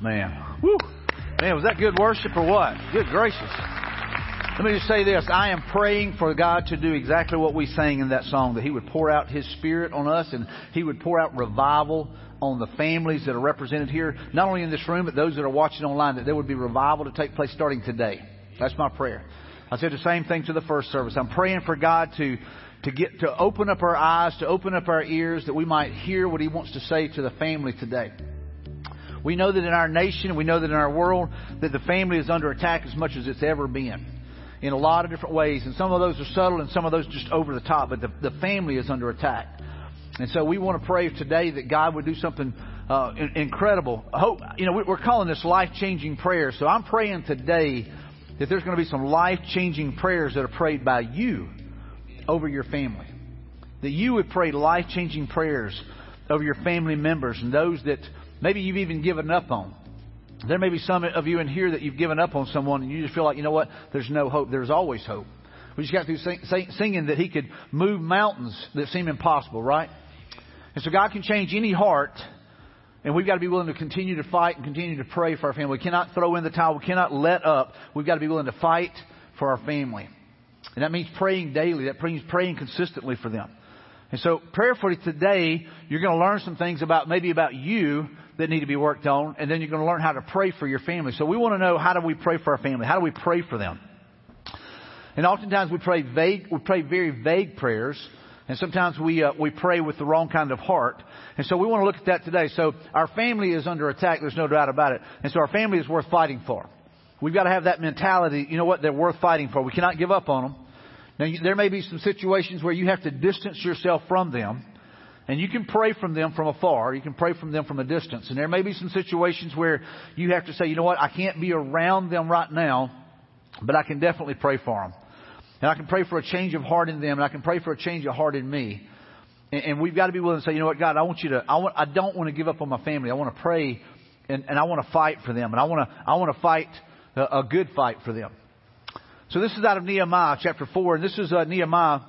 Man, woo, man, was that good worship or what? Good gracious. Let me just say this. I am praying for God to do exactly what we sang in that song, that He would pour out His Spirit on us and He would pour out revival on the families that are represented here, not only in this room, but those that are watching online, that there would be revival to take place starting today. That's my prayer. I said the same thing to the first service. I'm praying for God to, to get, to open up our eyes, to open up our ears, that we might hear what He wants to say to the family today. We know that in our nation, we know that in our world, that the family is under attack as much as it's ever been. In a lot of different ways. And some of those are subtle and some of those just over the top, but the, the family is under attack. And so we want to pray today that God would do something uh, incredible. I hope, you know, we're calling this life changing prayer. So I'm praying today that there's going to be some life changing prayers that are prayed by you over your family. That you would pray life changing prayers over your family members and those that maybe you've even given up on. There may be some of you in here that you've given up on someone and you just feel like, you know what, there's no hope. There's always hope. We just got through sing, sing, singing that He could move mountains that seem impossible, right? And so God can change any heart, and we've got to be willing to continue to fight and continue to pray for our family. We cannot throw in the towel. We cannot let up. We've got to be willing to fight for our family. And that means praying daily. That means praying consistently for them. And so prayerfully today, you're going to learn some things about maybe about you that need to be worked on, and then you're going to learn how to pray for your family. So we want to know how do we pray for our family? How do we pray for them? And oftentimes we pray vague, we pray very vague prayers, and sometimes we uh, we pray with the wrong kind of heart. And so we want to look at that today. So our family is under attack. There's no doubt about it. And so our family is worth fighting for. We've got to have that mentality. You know what? They're worth fighting for. We cannot give up on them. Now, there may be some situations where you have to distance yourself from them. And you can pray from them from afar. You can pray from them from a distance. And there may be some situations where you have to say, you know what, I can't be around them right now, but I can definitely pray for them. And I can pray for a change of heart in them, and I can pray for a change of heart in me. And, and we've got to be willing to say, you know what, God, I want you to, I want, I don't want to give up on my family. I want to pray, and, and I want to fight for them, and I want to, I want to fight a, a good fight for them. So this is out of Nehemiah chapter four, and this is uh, Nehemiah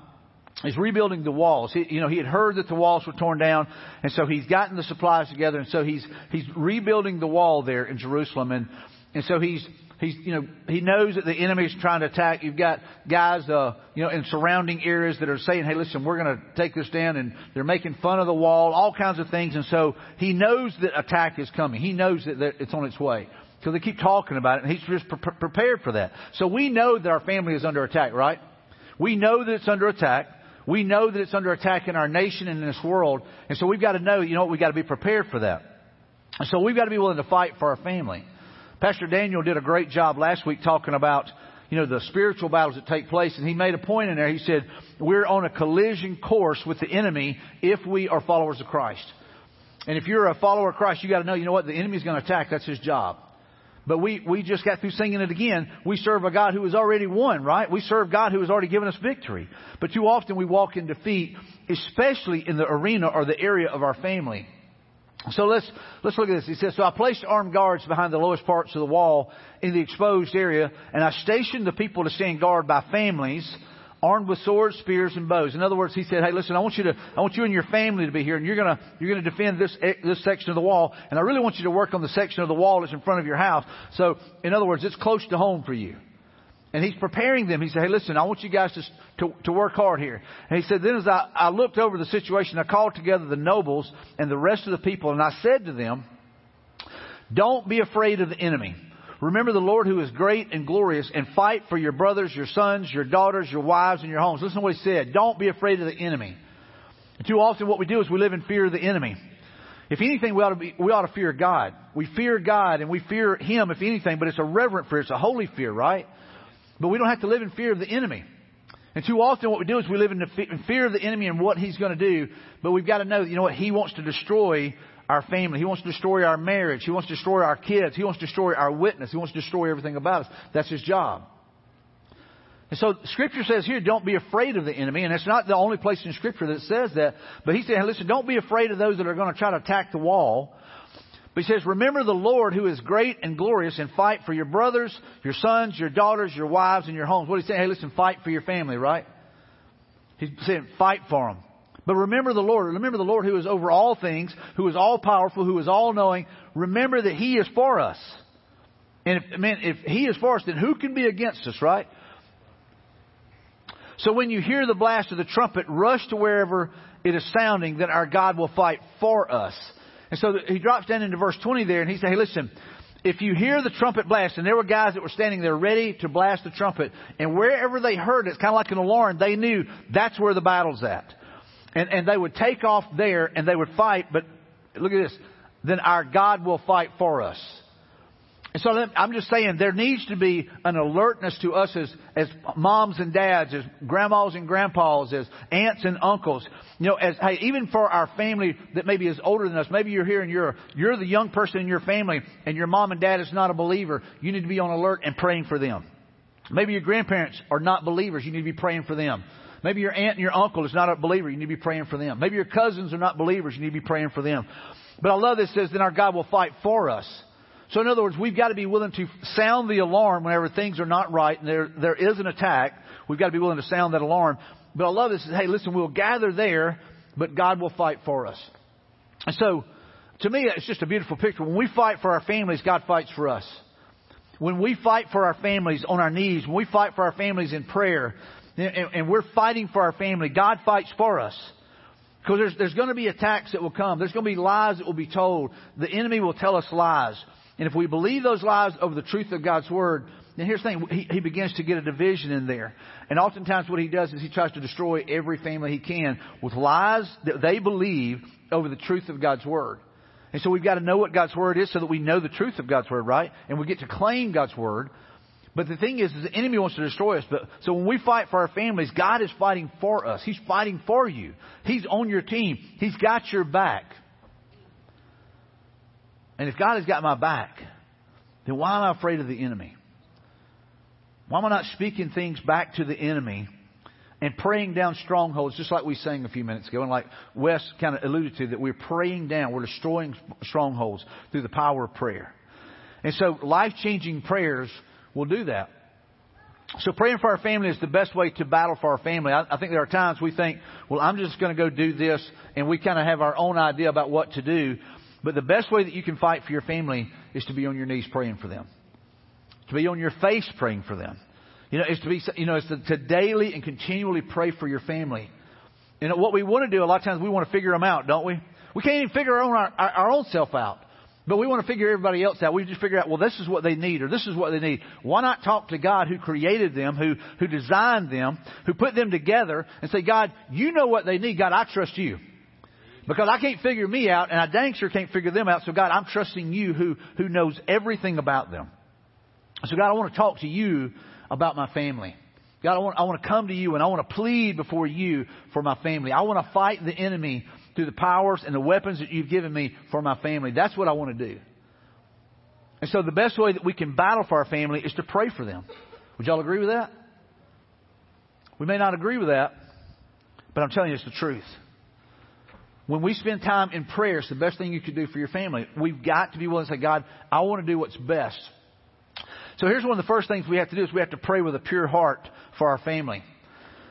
He's rebuilding the walls. He, you know, he had heard that the walls were torn down, and so he's gotten the supplies together, and so he's he's rebuilding the wall there in Jerusalem, and and so he's he's you know he knows that the enemy is trying to attack. You've got guys uh you know in surrounding areas that are saying, hey, listen, we're going to take this down, and they're making fun of the wall, all kinds of things, and so he knows that attack is coming. He knows that, that it's on its way. So they keep talking about it, and he's just pre- prepared for that. So we know that our family is under attack, right? We know that it's under attack. We know that it's under attack in our nation and in this world. And so we've got to know, you know what, we've got to be prepared for that. And so we've got to be willing to fight for our family. Pastor Daniel did a great job last week talking about, you know, the spiritual battles that take place. And he made a point in there. He said, we're on a collision course with the enemy if we are followers of Christ. And if you're a follower of Christ, you got to know, you know what, the enemy's going to attack. That's his job. But we, we just got through singing it again. We serve a God who has already won, right? We serve God who has already given us victory. But too often we walk in defeat, especially in the arena or the area of our family. So let's, let's look at this. He says, So I placed armed guards behind the lowest parts of the wall in the exposed area, and I stationed the people to stand guard by families armed with swords, spears, and bows. In other words, he said, "Hey, listen, I want you to, I want you and your family to be here, and you're gonna, you're gonna defend this this section of the wall, and I really want you to work on the section of the wall that's in front of your house. So, in other words, it's close to home for you." And he's preparing them. He said, "Hey, listen, I want you guys to to, to work hard here." And he said, "Then as I, I looked over the situation, I called together the nobles and the rest of the people, and I said to them." Don't be afraid of the enemy. Remember the Lord who is great and glorious and fight for your brothers, your sons, your daughters, your wives, and your homes. Listen to what he said. Don't be afraid of the enemy. Too often what we do is we live in fear of the enemy. If anything, we ought to be, we ought to fear God. We fear God and we fear Him, if anything, but it's a reverent fear. It's a holy fear, right? But we don't have to live in fear of the enemy. And too often what we do is we live in, fear of the enemy and what he's going to do. But we've got to know you know what, he wants to destroy our family. He wants to destroy our marriage. He wants to destroy our kids. He wants to destroy our witness. He wants to destroy everything about us. That's his job. And so Scripture says here, don't be afraid of the enemy. And it's not the only place in Scripture that says that. But he said, listen, don't be afraid of those that are going to try to attack the wall. But he says, remember the Lord who is great and glorious and fight for your brothers, your sons, your daughters, your wives, and your homes. What he's saying, hey, listen, fight for your family, right? He's saying, fight for them. But remember the Lord. Remember the Lord who is over all things, who is all powerful, who is all knowing. Remember that He is for us. And if, if He is for us, then who can be against us, right? So when you hear the blast of the trumpet, rush to wherever it is sounding, that our God will fight for us. And so he drops down into verse 20 there, and he said, hey, listen, if you hear the trumpet blast, and there were guys that were standing there ready to blast the trumpet, and wherever they heard it, it's kind of like an alarm, they knew that's where the battle's at. And, and they would take off there and they would fight, but look at this, then our God will fight for us. And so I'm just saying there needs to be an alertness to us as, as moms and dads, as grandmas and grandpas, as aunts and uncles. You know, as, hey, even for our family that maybe is older than us, maybe you're here and you're, you're the young person in your family and your mom and dad is not a believer. You need to be on alert and praying for them. Maybe your grandparents are not believers. You need to be praying for them. Maybe your aunt and your uncle is not a believer. You need to be praying for them. Maybe your cousins are not believers. You need to be praying for them. But I love this says, then our God will fight for us. So in other words, we've got to be willing to sound the alarm whenever things are not right and there, there is an attack. We've got to be willing to sound that alarm. But I love this. Hey, listen, we'll gather there, but God will fight for us. And so, to me, it's just a beautiful picture. When we fight for our families, God fights for us. When we fight for our families on our knees, when we fight for our families in prayer, and, and we're fighting for our family, God fights for us. Because there's, there's going to be attacks that will come. There's going to be lies that will be told. The enemy will tell us lies. And if we believe those lies over the truth of God's Word, then here's the thing, he, he begins to get a division in there. And oftentimes what he does is he tries to destroy every family he can with lies that they believe over the truth of God's Word. And so we've got to know what God's Word is so that we know the truth of God's Word, right? And we get to claim God's Word. But the thing is, is the enemy wants to destroy us. But so when we fight for our families, God is fighting for us. He's fighting for you. He's on your team. He's got your back. And if God has got my back, then why am I afraid of the enemy? Why am I not speaking things back to the enemy and praying down strongholds, just like we sang a few minutes ago, and like Wes kind of alluded to, that we're praying down, we're destroying strongholds through the power of prayer. And so life changing prayers will do that. So praying for our family is the best way to battle for our family. I, I think there are times we think, well, I'm just going to go do this, and we kind of have our own idea about what to do. But the best way that you can fight for your family is to be on your knees praying for them. To be on your face praying for them. You know, it's to be, you know, it's to, to daily and continually pray for your family. You know, what we want to do, a lot of times we want to figure them out, don't we? We can't even figure our own, our, our own self out. But we want to figure everybody else out. We just figure out, well, this is what they need, or this is what they need. Why not talk to God who created them, who, who designed them, who put them together, and say, God, you know what they need. God, I trust you. Because I can't figure me out, and I dang sure can't figure them out. So God, I'm trusting you who, who knows everything about them. So God, I want to talk to you about my family. God, I want, I want to come to you and I want to plead before you for my family. I want to fight the enemy through the powers and the weapons that you've given me for my family. That's what I want to do. And so the best way that we can battle for our family is to pray for them. Would y'all agree with that? We may not agree with that, but I'm telling you it's the truth. When we spend time in prayer, it's the best thing you can do for your family. We've got to be willing to say, God, I want to do what's best. So here's one of the first things we have to do is we have to pray with a pure heart for our family.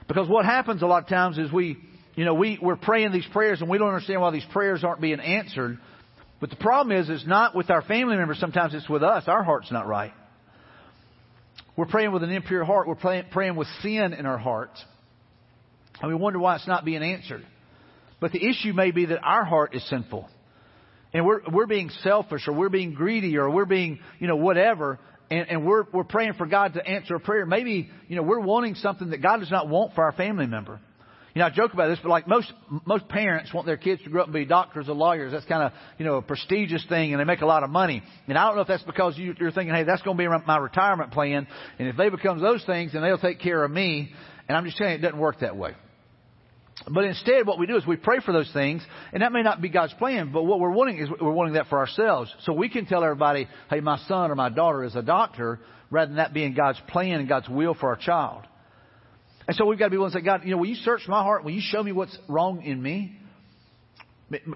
Because what happens a lot of times is we, you know, we, we're praying these prayers and we don't understand why these prayers aren't being answered. But the problem is, it's not with our family members. Sometimes it's with us. Our heart's not right. We're praying with an impure heart. We're praying, praying with sin in our heart. And we wonder why it's not being answered. But the issue may be that our heart is sinful. And we're, we're being selfish or we're being greedy or we're being, you know, whatever. And, and we're, we're praying for God to answer a prayer. Maybe, you know, we're wanting something that God does not want for our family member. You know, I joke about this, but like most, most parents want their kids to grow up and be doctors or lawyers. That's kind of, you know, a prestigious thing and they make a lot of money. And I don't know if that's because you, you're thinking, hey, that's going to be my retirement plan. And if they become those things, then they'll take care of me. And I'm just you, it doesn't work that way. But instead, what we do is we pray for those things, and that may not be God's plan, but what we're wanting is we're wanting that for ourselves. So we can tell everybody, hey, my son or my daughter is a doctor, rather than that being God's plan and God's will for our child. And so we've got to be willing to say, God, you know, will you search my heart? Will you show me what's wrong in me?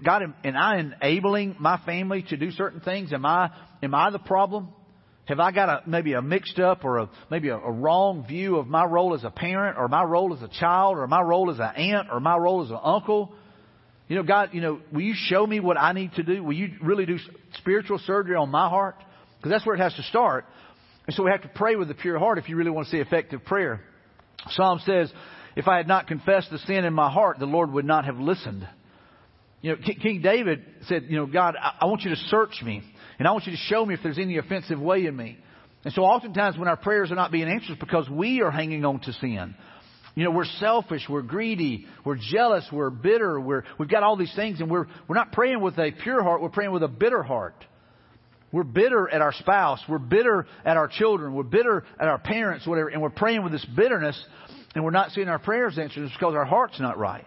God, am I enabling my family to do certain things? Am I, am I the problem? Have I got a, maybe a mixed up or a, maybe a, a wrong view of my role as a parent or my role as a child or my role as an aunt or my role as an uncle? You know, God, you know, will you show me what I need to do? Will you really do spiritual surgery on my heart? Because that's where it has to start. And so we have to pray with a pure heart if you really want to see effective prayer. Psalm says, if I had not confessed the sin in my heart, the Lord would not have listened. You know, King David said, you know, God, I want you to search me. And I want you to show me if there's any offensive way in me. And so oftentimes when our prayers are not being answered, it's because we are hanging on to sin. You know, we're selfish, we're greedy, we're jealous, we're bitter, we're, we've got all these things and we're, we're not praying with a pure heart, we're praying with a bitter heart. We're bitter at our spouse, we're bitter at our children, we're bitter at our parents, whatever, and we're praying with this bitterness and we're not seeing our prayers answered. It's because our heart's not right.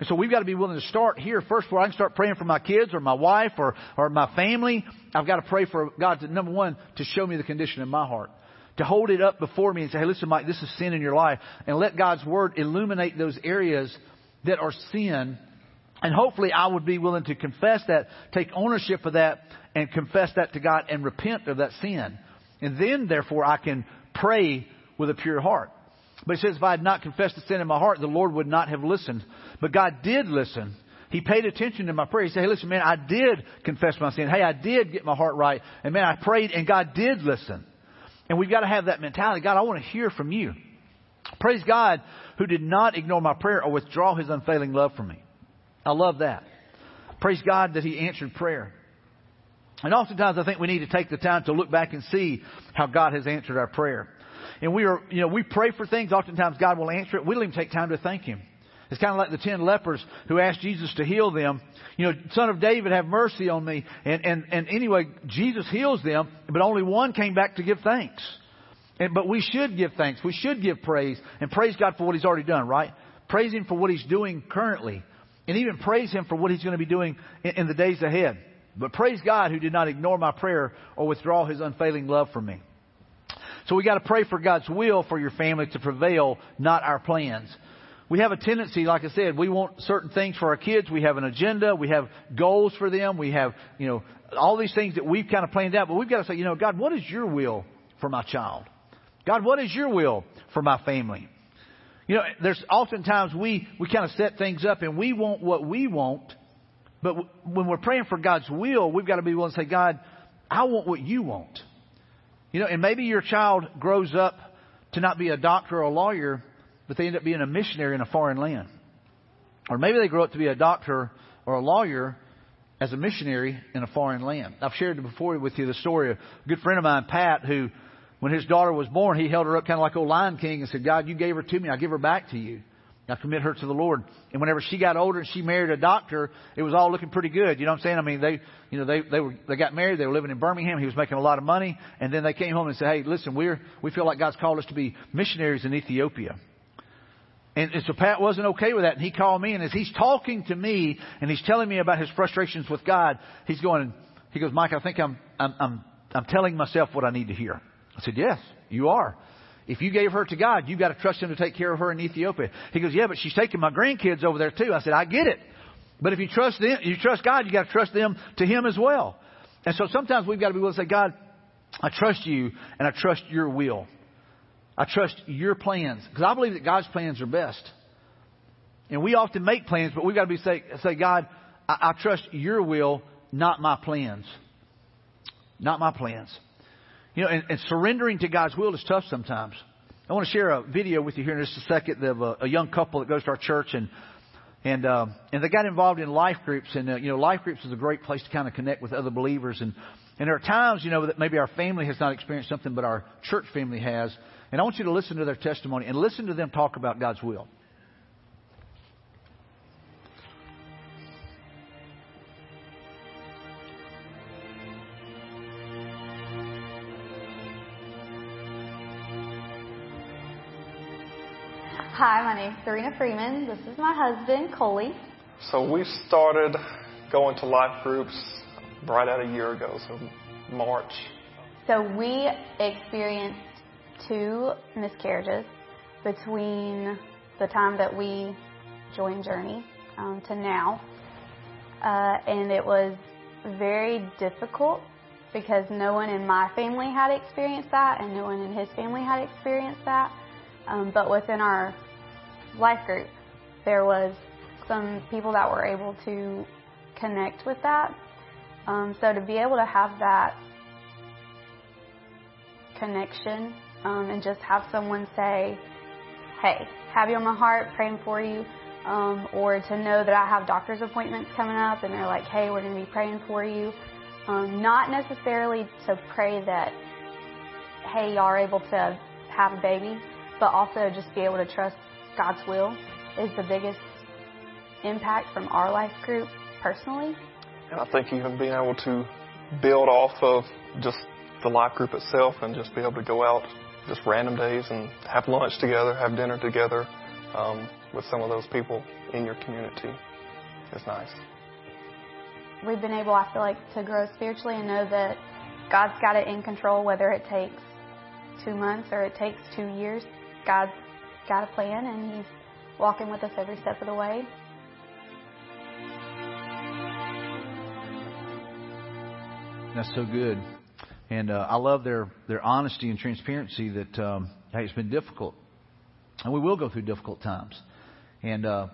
And so we've got to be willing to start here first before I can start praying for my kids or my wife or, or my family. I've got to pray for God to, number one, to show me the condition in my heart. To hold it up before me and say, hey, listen, Mike, this is sin in your life. And let God's Word illuminate those areas that are sin. And hopefully I would be willing to confess that, take ownership of that, and confess that to God and repent of that sin. And then, therefore, I can pray with a pure heart. But he says, if I had not confessed the sin in my heart, the Lord would not have listened. But God did listen. He paid attention to my prayer. He said, hey, listen, man, I did confess my sin. Hey, I did get my heart right. And man, I prayed and God did listen. And we've got to have that mentality. God, I want to hear from you. Praise God who did not ignore my prayer or withdraw his unfailing love from me. I love that. Praise God that he answered prayer. And oftentimes I think we need to take the time to look back and see how God has answered our prayer. And we are, you know, we pray for things. Oftentimes God will answer it. We don't even take time to thank Him. It's kind of like the ten lepers who asked Jesus to heal them. You know, son of David, have mercy on me. And, and, and anyway, Jesus heals them, but only one came back to give thanks. And, but we should give thanks. We should give praise and praise God for what He's already done, right? Praise Him for what He's doing currently. And even praise Him for what He's going to be doing in, in the days ahead. But praise God who did not ignore my prayer or withdraw His unfailing love from me. So we got to pray for God's will for your family to prevail, not our plans. We have a tendency, like I said, we want certain things for our kids. We have an agenda. We have goals for them. We have, you know, all these things that we've kind of planned out. But we've got to say, you know, God, what is your will for my child? God, what is your will for my family? You know, there's oftentimes we, we kind of set things up and we want what we want. But when we're praying for God's will, we've got to be willing to say, God, I want what you want. You know, and maybe your child grows up to not be a doctor or a lawyer, but they end up being a missionary in a foreign land. Or maybe they grow up to be a doctor or a lawyer as a missionary in a foreign land. I've shared before with you the story of a good friend of mine, Pat, who, when his daughter was born, he held her up kind of like old Lion King and said, God, you gave her to me. I give her back to you. I commit her to the Lord. And whenever she got older and she married a doctor, it was all looking pretty good. You know what I'm saying? I mean, they, you know, they, they were, they got married. They were living in Birmingham. He was making a lot of money. And then they came home and said, Hey, listen, we're, we feel like God's called us to be missionaries in Ethiopia. And, and so Pat wasn't okay with that. And he called me and as he's talking to me and he's telling me about his frustrations with God, he's going, he goes, Mike, I think I'm, I'm, I'm, I'm telling myself what I need to hear. I said, yes, you are. If you gave her to God, you've got to trust Him to take care of her in Ethiopia. He goes, yeah, but she's taking my grandkids over there too. I said, I get it. But if you trust them, you trust God, you got to trust them to Him as well. And so sometimes we've got to be willing to say, God, I trust you and I trust your will. I trust your plans because I believe that God's plans are best. And we often make plans, but we've got to be say, say God, I, I trust your will, not my plans. Not my plans. You know, and, and surrendering to God's will is tough sometimes. I want to share a video with you here in just a second of a, a young couple that goes to our church and and uh, and they got involved in life groups and uh, you know life groups is a great place to kind of connect with other believers and and there are times you know that maybe our family has not experienced something but our church family has and I want you to listen to their testimony and listen to them talk about God's will. Hi, my name is Serena Freeman. This is my husband, Coley. So we started going to life groups right at a year ago, so March. So we experienced two miscarriages between the time that we joined Journey um, to now. Uh, and it was very difficult because no one in my family had experienced that, and no one in his family had experienced that. Um, but within our life group, there was some people that were able to connect with that. Um, so to be able to have that connection um, and just have someone say, "Hey, have you on my heart, praying for you," um, or to know that I have doctor's appointments coming up and they're like, "Hey, we're going to be praying for you." Um, not necessarily to pray that, "Hey, y'all are able to have a baby," but also just be able to trust God's will is the biggest impact from our life group personally. And I think even being able to build off of just the life group itself and just be able to go out just random days and have lunch together, have dinner together um, with some of those people in your community is nice. We've been able, I feel like, to grow spiritually and know that God's got it in control, whether it takes two months or it takes two years. God's got a plan and He's walking with us every step of the way. That's so good. And uh, I love their, their honesty and transparency that, um, hey, it's been difficult. And we will go through difficult times. And, uh,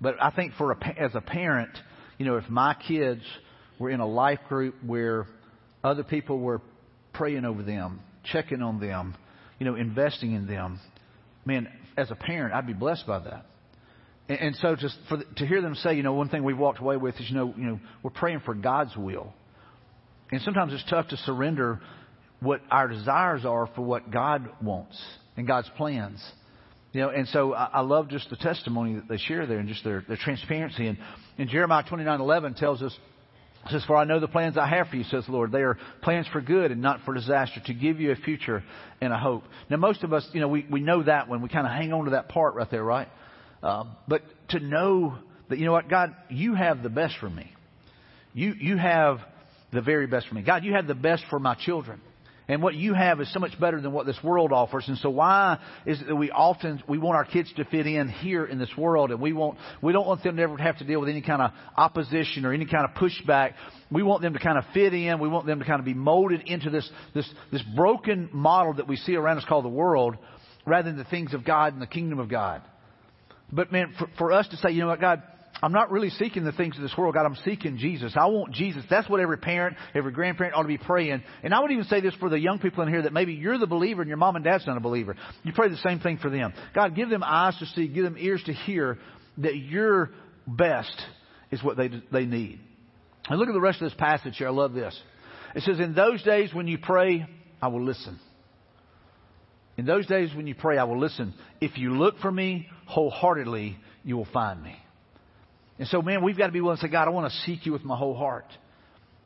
but I think for a, as a parent, you know, if my kids were in a life group where other people were praying over them, checking on them, you know, investing in them, man, as a parent, I'd be blessed by that. And, and so just for the, to hear them say, you know, one thing we've walked away with is, you know, you know, we're praying for God's will. And sometimes it's tough to surrender what our desires are for what God wants and God's plans. You know, and so I, I love just the testimony that they share there and just their, their transparency. And, and Jeremiah twenty nine eleven tells us, says, For I know the plans I have for you, says the Lord. They are plans for good and not for disaster, to give you a future and a hope. Now, most of us, you know, we, we know that when we kind of hang on to that part right there, right? Uh, but to know that, you know what, God, you have the best for me. You, you have the very best for me. God, you have the best for my children. And what you have is so much better than what this world offers. And so why is it that we often, we want our kids to fit in here in this world and we want, we don't want them to ever have to deal with any kind of opposition or any kind of pushback. We want them to kind of fit in. We want them to kind of be molded into this, this, this broken model that we see around us called the world rather than the things of God and the kingdom of God. But man, for, for us to say, you know what, God, I'm not really seeking the things of this world, God. I'm seeking Jesus. I want Jesus. That's what every parent, every grandparent ought to be praying. And I would even say this for the young people in here that maybe you're the believer and your mom and dad's not a believer. You pray the same thing for them. God, give them eyes to see, give them ears to hear that your best is what they, they need. And look at the rest of this passage here. I love this. It says, In those days when you pray, I will listen. In those days when you pray, I will listen. If you look for me wholeheartedly, you will find me. And so, man, we've got to be willing to say, God, I want to seek you with my whole heart.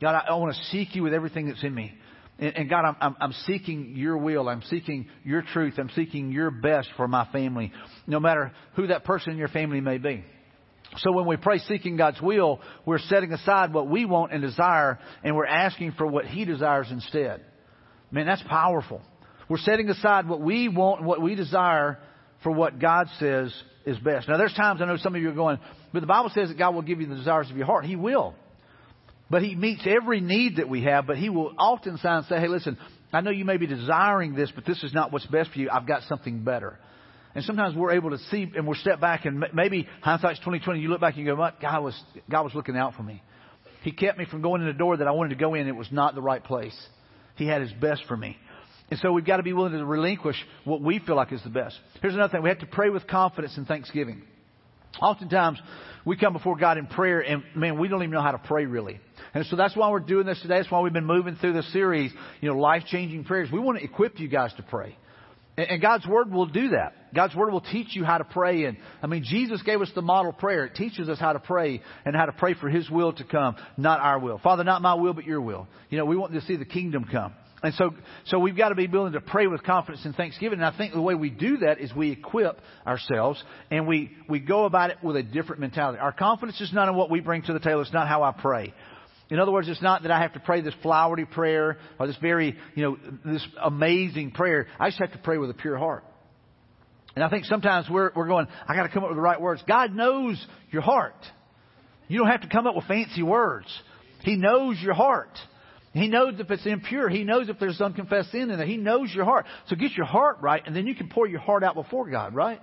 God, I, I want to seek you with everything that's in me. And, and God, I'm, I'm, I'm seeking your will. I'm seeking your truth. I'm seeking your best for my family, no matter who that person in your family may be. So when we pray seeking God's will, we're setting aside what we want and desire, and we're asking for what He desires instead. Man, that's powerful. We're setting aside what we want and what we desire for what God says is best. Now, there's times I know some of you are going, but the Bible says that God will give you the desires of your heart. He will. But He meets every need that we have, but He will oftentimes say, hey, listen, I know you may be desiring this, but this is not what's best for you. I've got something better. And sometimes we're able to see and we're step back and maybe hindsight's 2020. You look back and you go, what? God was, God was looking out for me. He kept me from going in the door that I wanted to go in. It was not the right place. He had His best for me. And so we've got to be willing to relinquish what we feel like is the best. Here's another thing. We have to pray with confidence and thanksgiving. Oftentimes, we come before God in prayer and man, we don't even know how to pray really. And so that's why we're doing this today. That's why we've been moving through this series, you know, life-changing prayers. We want to equip you guys to pray. And God's Word will do that. God's Word will teach you how to pray. And I mean, Jesus gave us the model prayer. It teaches us how to pray and how to pray for His will to come, not our will. Father, not my will, but your will. You know, we want to see the kingdom come. And so, so we've got to be willing to pray with confidence and thanksgiving. And I think the way we do that is we equip ourselves and we, we go about it with a different mentality. Our confidence is not in what we bring to the table. It's not how I pray. In other words, it's not that I have to pray this flowery prayer or this very, you know, this amazing prayer. I just have to pray with a pure heart. And I think sometimes we're, we're going, I got to come up with the right words. God knows your heart. You don't have to come up with fancy words. He knows your heart. He knows if it's impure. He knows if there's unconfessed sin in it. He knows your heart. So get your heart right, and then you can pour your heart out before God, right?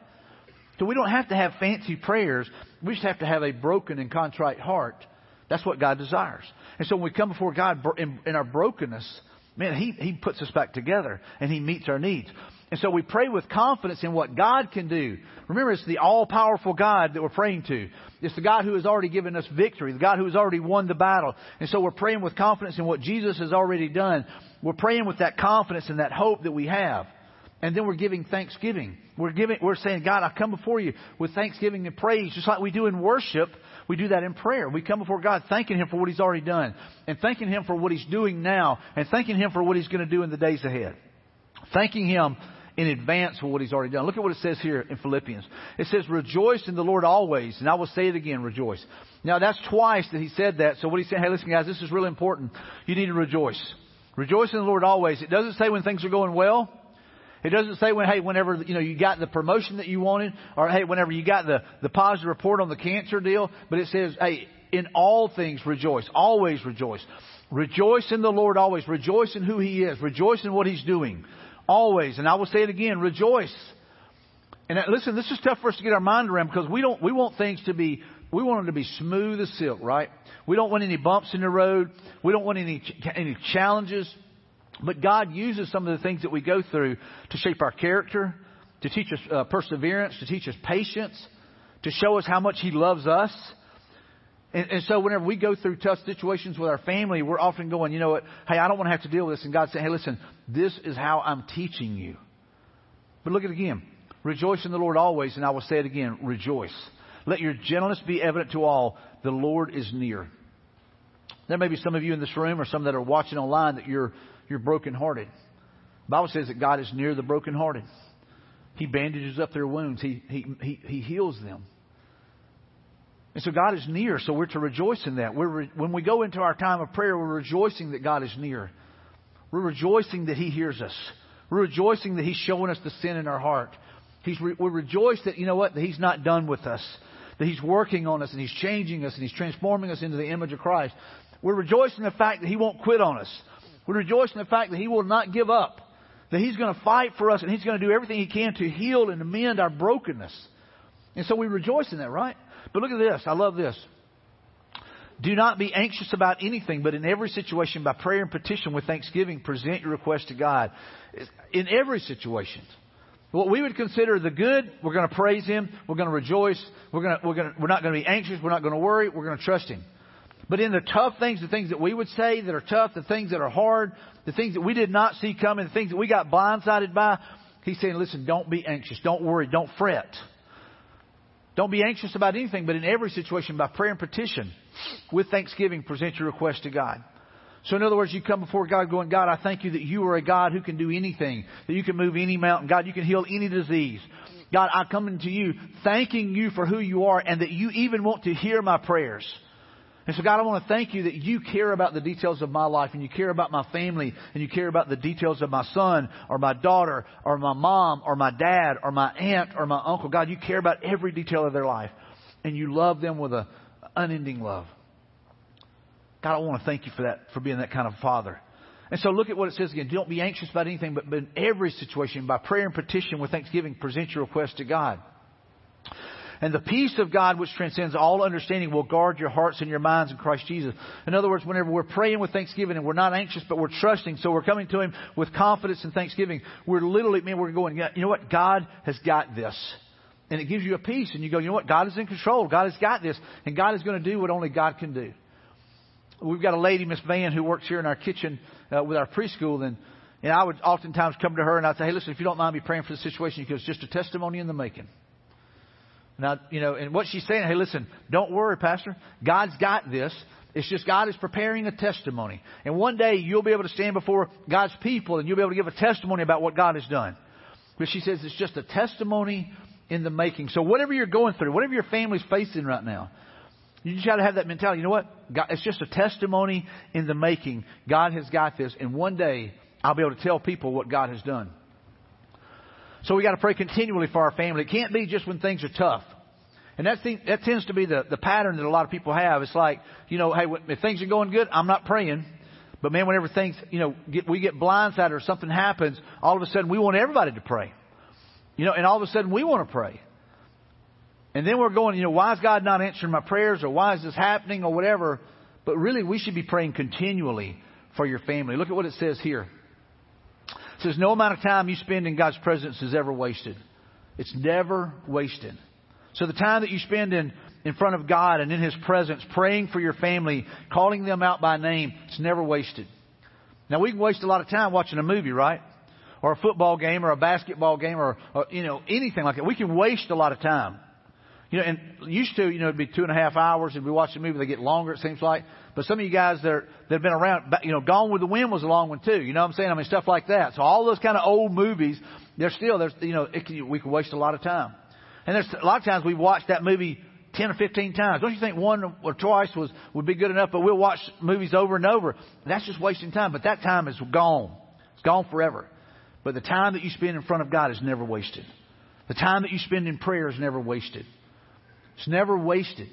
So we don't have to have fancy prayers. We just have to have a broken and contrite heart. That's what God desires. And so when we come before God in, in our brokenness, man, he, he puts us back together and He meets our needs. And so we pray with confidence in what God can do. Remember, it's the all powerful God that we're praying to. It's the God who has already given us victory, the God who has already won the battle. And so we're praying with confidence in what Jesus has already done. We're praying with that confidence and that hope that we have. And then we're giving thanksgiving. We're giving, we're saying, God, I come before you with thanksgiving and praise, just like we do in worship. We do that in prayer. We come before God thanking Him for what He's already done, and thanking Him for what He's doing now, and thanking Him for what He's going to do in the days ahead. Thanking Him in advance for what He's already done. Look at what it says here in Philippians. It says, Rejoice in the Lord always. And I will say it again, rejoice. Now that's twice that He said that. So what He's saying, hey, listen guys, this is really important. You need to rejoice. Rejoice in the Lord always. It doesn't say when things are going well. It doesn't say when, hey, whenever, you know, you got the promotion that you wanted, or hey, whenever you got the, the positive report on the cancer deal, but it says, hey, in all things rejoice. Always rejoice. Rejoice in the Lord always. Rejoice in who He is. Rejoice in what He's doing. Always. And I will say it again, rejoice. And listen, this is tough for us to get our mind around because we don't, we want things to be, we want them to be smooth as silk, right? We don't want any bumps in the road. We don't want any, any challenges. But God uses some of the things that we go through to shape our character, to teach us uh, perseverance, to teach us patience, to show us how much He loves us. And, and, so whenever we go through tough situations with our family, we're often going, you know what, hey, I don't want to have to deal with this. And God saying, hey, listen, this is how I'm teaching you. But look at it again. Rejoice in the Lord always, and I will say it again, rejoice. Let your gentleness be evident to all. The Lord is near. There may be some of you in this room or some that are watching online that you're, you're brokenhearted. The Bible says that God is near the brokenhearted. He bandages up their wounds. He, he, he, he heals them. And so God is near, so we're to rejoice in that. We're re- when we go into our time of prayer, we're rejoicing that God is near. We're rejoicing that He hears us. We're rejoicing that He's showing us the sin in our heart. He's re- we rejoice that, you know what, that He's not done with us. That He's working on us and He's changing us and He's transforming us into the image of Christ. We're rejoicing in the fact that He won't quit on us. We rejoice in the fact that He will not give up. That He's going to fight for us and He's going to do everything He can to heal and amend our brokenness. And so we rejoice in that, right? But look at this. I love this. Do not be anxious about anything, but in every situation, by prayer and petition with thanksgiving, present your request to God. In every situation. What we would consider the good, we're going to praise Him. We're going to rejoice. We're, going to, we're, going to, we're not going to be anxious. We're not going to worry. We're going to trust Him. But in the tough things, the things that we would say that are tough, the things that are hard, the things that we did not see coming, the things that we got blindsided by, He's saying, listen, don't be anxious. Don't worry. Don't fret. Don't be anxious about anything, but in every situation, by prayer and petition, with thanksgiving, present your request to God. So in other words, you come before God going, God, I thank you that you are a God who can do anything, that you can move any mountain. God, you can heal any disease. God, I come into you thanking you for who you are and that you even want to hear my prayers. And so, God, I want to thank you that you care about the details of my life and you care about my family and you care about the details of my son or my daughter or my mom or my dad or my aunt or my uncle. God, you care about every detail of their life and you love them with an unending love. God, I want to thank you for that, for being that kind of father. And so look at what it says again. Don't be anxious about anything, but in every situation, by prayer and petition with thanksgiving, present your request to God. And the peace of God, which transcends all understanding, will guard your hearts and your minds in Christ Jesus. In other words, whenever we're praying with thanksgiving and we're not anxious, but we're trusting, so we're coming to Him with confidence and thanksgiving, we're literally, man, we're going, you know what? God has got this. And it gives you a peace. And you go, you know what? God is in control. God has got this. And God is going to do what only God can do. We've got a lady, Miss Van, who works here in our kitchen uh, with our preschool. And, and I would oftentimes come to her and I'd say, hey, listen, if you don't mind me praying for the situation, because it's just a testimony in the making. Now, you know, and what she's saying, hey, listen, don't worry, Pastor. God's got this. It's just God is preparing a testimony. And one day you'll be able to stand before God's people and you'll be able to give a testimony about what God has done. But she says it's just a testimony in the making. So whatever you're going through, whatever your family's facing right now, you just got to have that mentality. You know what? God, it's just a testimony in the making. God has got this. And one day I'll be able to tell people what God has done. So we got to pray continually for our family. It can't be just when things are tough. And that, thing, that tends to be the, the pattern that a lot of people have. It's like, you know, hey, if things are going good, I'm not praying. But man, whenever things, you know, get, we get blindsided or something happens, all of a sudden we want everybody to pray. You know, and all of a sudden we want to pray. And then we're going, you know, why is God not answering my prayers or why is this happening or whatever? But really, we should be praying continually for your family. Look at what it says here. Says, no amount of time you spend in God's presence is ever wasted. It's never wasted. So the time that you spend in, in front of God and in His presence, praying for your family, calling them out by name, it's never wasted. Now we can waste a lot of time watching a movie, right? Or a football game or a basketball game or, or you know, anything like that. We can waste a lot of time. You know, and used to, you know, it'd be two and a half hours and we watch a movie, they get longer, it seems like. But some of you guys that, are, that have been around, you know, Gone with the Wind was a long one too. You know what I'm saying? I mean, stuff like that. So all those kind of old movies, they're still, there's, you know, it can, we can waste a lot of time. And there's a lot of times we watch that movie 10 or 15 times. Don't you think one or twice was, would be good enough? But we'll watch movies over and over. That's just wasting time. But that time is gone. It's gone forever. But the time that you spend in front of God is never wasted. The time that you spend in prayer is never wasted. It's never wasted.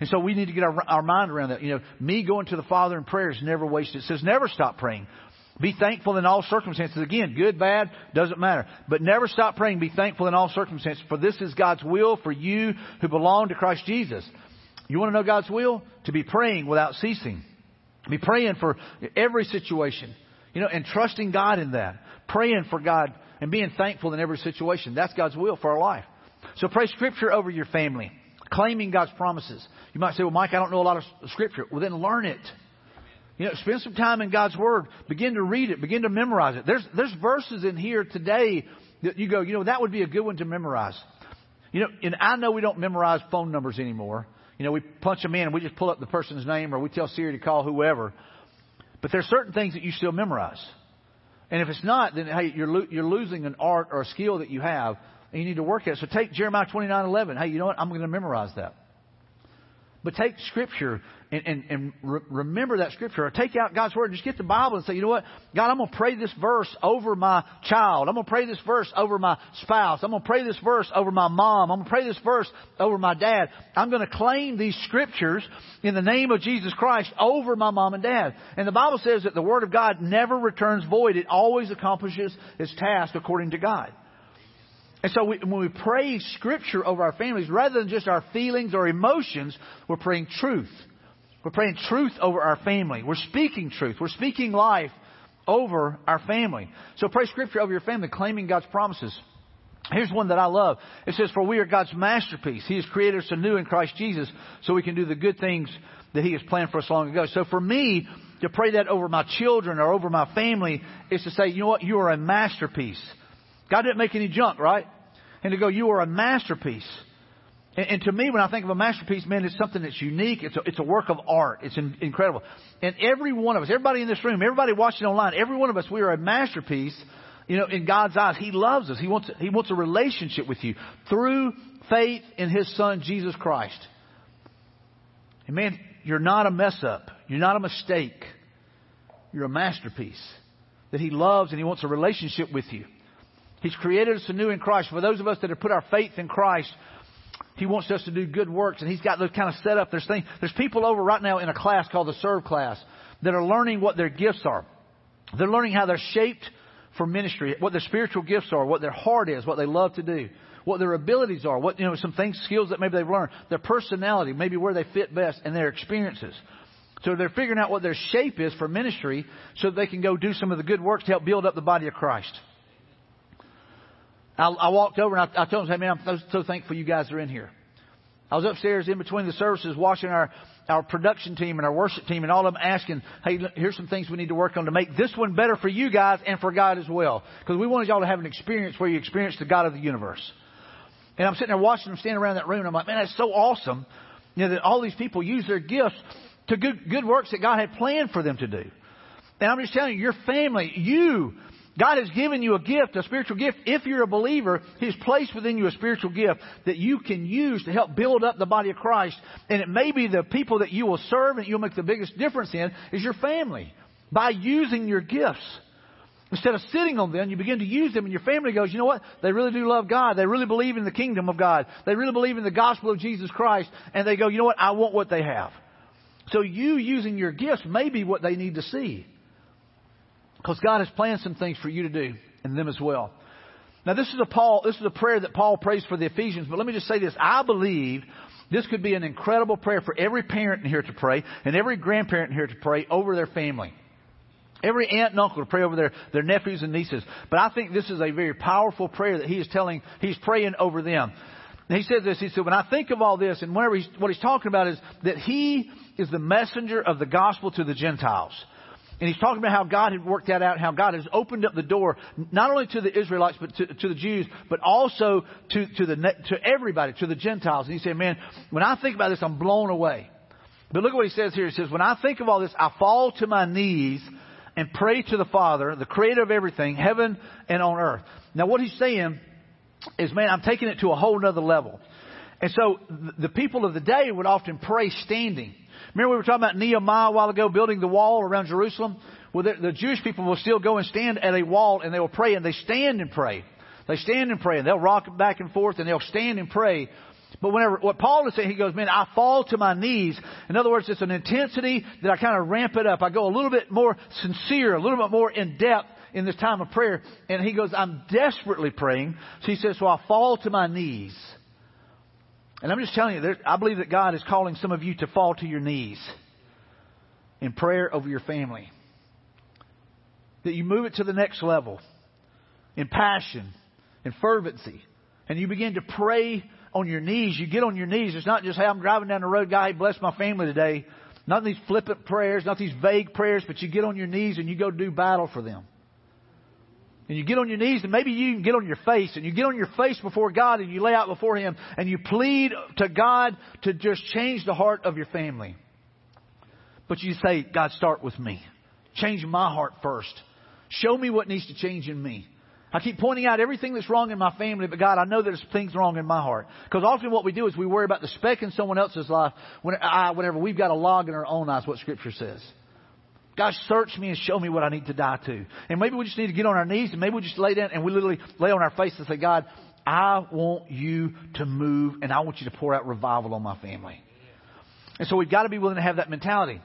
And so we need to get our, our mind around that. You know, me going to the Father in prayer is never wasted. It says never stop praying. Be thankful in all circumstances. Again, good, bad, doesn't matter. But never stop praying. Be thankful in all circumstances. For this is God's will for you who belong to Christ Jesus. You want to know God's will? To be praying without ceasing. Be praying for every situation. You know, and trusting God in that. Praying for God and being thankful in every situation. That's God's will for our life. So pray scripture over your family claiming God's promises. You might say, well, Mike, I don't know a lot of scripture. Well, then learn it. You know, spend some time in God's Word. Begin to read it. Begin to memorize it. There's, there's verses in here today that you go, you know, that would be a good one to memorize. You know, and I know we don't memorize phone numbers anymore. You know, we punch them in and we just pull up the person's name or we tell Siri to call whoever. But there's certain things that you still memorize. And if it's not, then hey, you're, lo- you're losing an art or a skill that you have and you need to work at it. So take Jeremiah 29:11. Hey, you know what? I'm going to memorize that. But take Scripture and, and, and re- remember that Scripture. Or take out God's Word just get the Bible and say, you know what? God, I'm going to pray this verse over my child. I'm going to pray this verse over my spouse. I'm going to pray this verse over my mom. I'm going to pray this verse over my dad. I'm going to claim these Scriptures in the name of Jesus Christ over my mom and dad. And the Bible says that the Word of God never returns void. It always accomplishes its task according to God. And so we, when we pray Scripture over our families, rather than just our feelings or emotions, we're praying truth. We're praying truth over our family. We're speaking truth. We're speaking life over our family. So pray Scripture over your family, claiming God's promises. Here's one that I love. It says, For we are God's masterpiece. He has created us anew in Christ Jesus so we can do the good things that He has planned for us long ago. So for me, to pray that over my children or over my family is to say, you know what? You are a masterpiece. God didn't make any junk, right? And to go, you are a masterpiece. And, and to me, when I think of a masterpiece, man, it's something that's unique. It's a, it's a work of art. It's in, incredible. And every one of us, everybody in this room, everybody watching online, every one of us, we are a masterpiece. You know, in God's eyes, He loves us. He wants, He wants a relationship with you through faith in His Son, Jesus Christ. And man, you're not a mess up. You're not a mistake. You're a masterpiece that He loves and He wants a relationship with you. He's created us anew in Christ. For those of us that have put our faith in Christ, He wants us to do good works, and He's got those kind of set up. There's things, there's people over right now in a class called the Serve class that are learning what their gifts are. They're learning how they're shaped for ministry, what their spiritual gifts are, what their heart is, what they love to do, what their abilities are, what you know, some things, skills that maybe they've learned, their personality, maybe where they fit best, and their experiences. So they're figuring out what their shape is for ministry so they can go do some of the good works to help build up the body of Christ. I, I walked over and I, I told them, hey man, I'm so, so thankful you guys are in here. I was upstairs in between the services watching our, our production team and our worship team and all of them asking, hey, here's some things we need to work on to make this one better for you guys and for God as well. Because we wanted y'all to have an experience where you experience the God of the universe. And I'm sitting there watching them stand around that room and I'm like, man, that's so awesome. You know, that all these people use their gifts to good, good works that God had planned for them to do. And I'm just telling you, your family, you God has given you a gift, a spiritual gift. If you're a believer, He's placed within you a spiritual gift that you can use to help build up the body of Christ. And it may be the people that you will serve and you'll make the biggest difference in is your family. By using your gifts. Instead of sitting on them, you begin to use them and your family goes, you know what? They really do love God. They really believe in the kingdom of God. They really believe in the gospel of Jesus Christ. And they go, you know what? I want what they have. So you using your gifts may be what they need to see. Because God has planned some things for you to do and them as well. Now this is a Paul, this is a prayer that Paul prays for the Ephesians, but let me just say this. I believe this could be an incredible prayer for every parent in here to pray and every grandparent in here to pray over their family. Every aunt and uncle to pray over their, their nephews and nieces. But I think this is a very powerful prayer that he is telling, he's praying over them. And he says this, he said, when I think of all this, and whenever he's, what he's talking about is that he is the messenger of the gospel to the Gentiles. And he's talking about how God had worked that out, how God has opened up the door, not only to the Israelites, but to, to the Jews, but also to, to, the, to everybody, to the Gentiles. And he said, man, when I think about this, I'm blown away. But look at what he says here. He says, when I think of all this, I fall to my knees and pray to the Father, the creator of everything, heaven and on earth. Now what he's saying is, man, I'm taking it to a whole nother level. And so the people of the day would often pray standing. Remember we were talking about Nehemiah a while ago building the wall around Jerusalem? Well, the, the Jewish people will still go and stand at a wall and they will pray and they stand and pray. They stand and pray and they'll rock back and forth and they'll stand and pray but whenever, what Paul is saying, he goes, man, I fall to my knees. In other words, it's an intensity that I kind of ramp it up. I go a little bit more sincere, a little bit more in depth in this time of prayer. And he goes, I'm desperately praying. So he says, so I fall to my knees. And I'm just telling you, I believe that God is calling some of you to fall to your knees in prayer over your family. That you move it to the next level in passion, in fervency, and you begin to pray on your knees. You get on your knees. It's not just, hey, I'm driving down the road, God, bless my family today. Not these flippant prayers, not these vague prayers, but you get on your knees and you go do battle for them. And you get on your knees and maybe you can get on your face and you get on your face before God and you lay out before Him and you plead to God to just change the heart of your family. But you say, God, start with me. Change my heart first. Show me what needs to change in me. I keep pointing out everything that's wrong in my family, but God, I know there's things wrong in my heart. Because often what we do is we worry about the speck in someone else's life whenever we've got a log in our own eyes, what Scripture says. God, search me and show me what I need to die to. And maybe we just need to get on our knees and maybe we just lay down and we literally lay on our face and say, God, I want you to move and I want you to pour out revival on my family. And so we've got to be willing to have that mentality.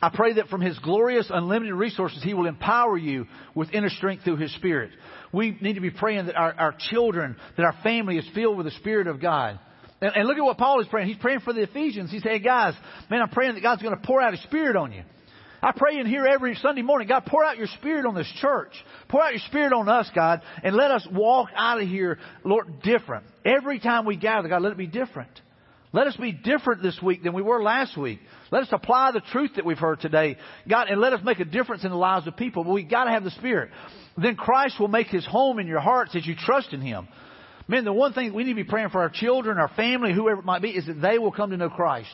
I pray that from His glorious, unlimited resources, He will empower you with inner strength through His Spirit. We need to be praying that our, our children, that our family is filled with the Spirit of God. And, and look at what Paul is praying. He's praying for the Ephesians. He said, hey guys, man, I'm praying that God's going to pour out His Spirit on you. I pray in here every Sunday morning, God, pour out your Spirit on this church. Pour out your Spirit on us, God, and let us walk out of here, Lord, different. Every time we gather, God, let it be different. Let us be different this week than we were last week. Let us apply the truth that we've heard today. God, and let us make a difference in the lives of people. But we've got to have the Spirit. Then Christ will make His home in your hearts as you trust in Him. Man, the one thing we need to be praying for our children, our family, whoever it might be, is that they will come to know Christ.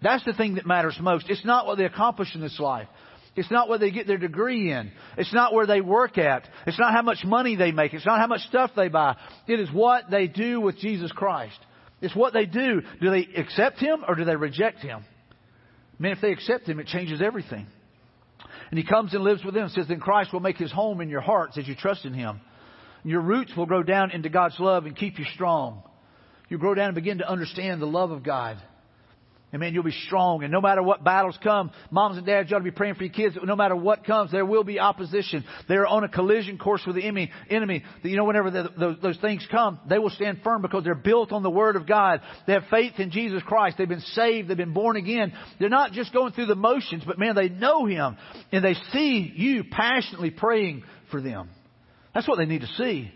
That's the thing that matters most. It's not what they accomplish in this life. It's not what they get their degree in. It's not where they work at. It's not how much money they make. It's not how much stuff they buy. It is what they do with Jesus Christ. It's what they do. Do they accept Him or do they reject Him? Man, if they accept Him, it changes everything. And He comes and lives with them. says, then Christ will make His home in your hearts as you trust in Him. Your roots will grow down into God's love and keep you strong. You'll grow down and begin to understand the love of God. And man, you'll be strong. And no matter what battles come, moms and dads, you ought to be praying for your kids. No matter what comes, there will be opposition. They're on a collision course with the enemy. enemy. You know, whenever the, those, those things come, they will stand firm because they're built on the Word of God. They have faith in Jesus Christ. They've been saved. They've been born again. They're not just going through the motions, but man, they know Him. And they see you passionately praying for them. That's what they need to see.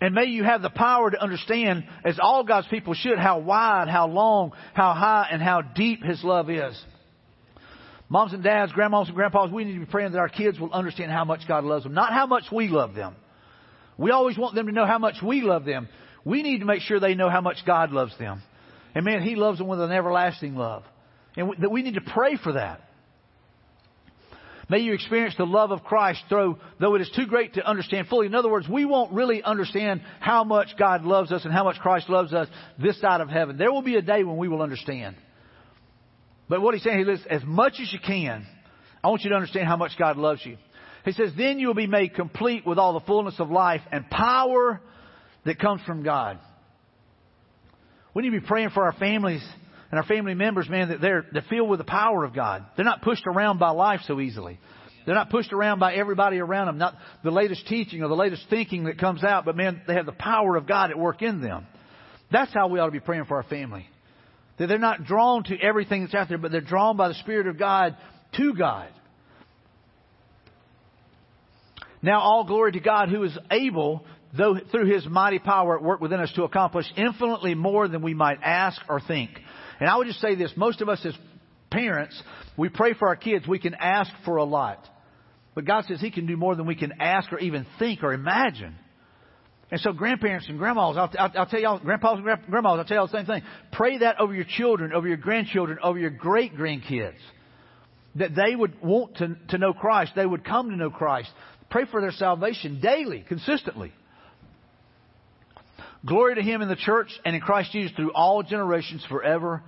And may you have the power to understand, as all God's people should, how wide, how long, how high, and how deep His love is. Moms and dads, grandmas and grandpas, we need to be praying that our kids will understand how much God loves them, not how much we love them. We always want them to know how much we love them. We need to make sure they know how much God loves them. And man, He loves them with an everlasting love. And that we need to pray for that. May you experience the love of Christ, though, though it is too great to understand fully. In other words, we won't really understand how much God loves us and how much Christ loves us this side of heaven. There will be a day when we will understand. But what he's saying is, as much as you can, I want you to understand how much God loves you. He says, then you will be made complete with all the fullness of life and power that comes from God. We need to be praying for our families and our family members, man, that they're, they're filled with the power of God. They're not pushed around by life so easily. They're not pushed around by everybody around them, not the latest teaching or the latest thinking that comes out, but man, they have the power of God at work in them. That's how we ought to be praying for our family. That they're not drawn to everything that's out there, but they're drawn by the Spirit of God to God. Now all glory to God who is able, though through his mighty power at work within us to accomplish infinitely more than we might ask or think. And I would just say this, most of us as parents, we pray for our kids, we can ask for a lot. But God says He can do more than we can ask or even think or imagine. And so grandparents and grandmas, I'll, I'll, I'll tell y'all, grandpas and grandmas, I'll tell y'all the same thing. Pray that over your children, over your grandchildren, over your great grandkids. That they would want to, to know Christ. They would come to know Christ. Pray for their salvation daily, consistently. Glory to Him in the church and in Christ Jesus through all generations forever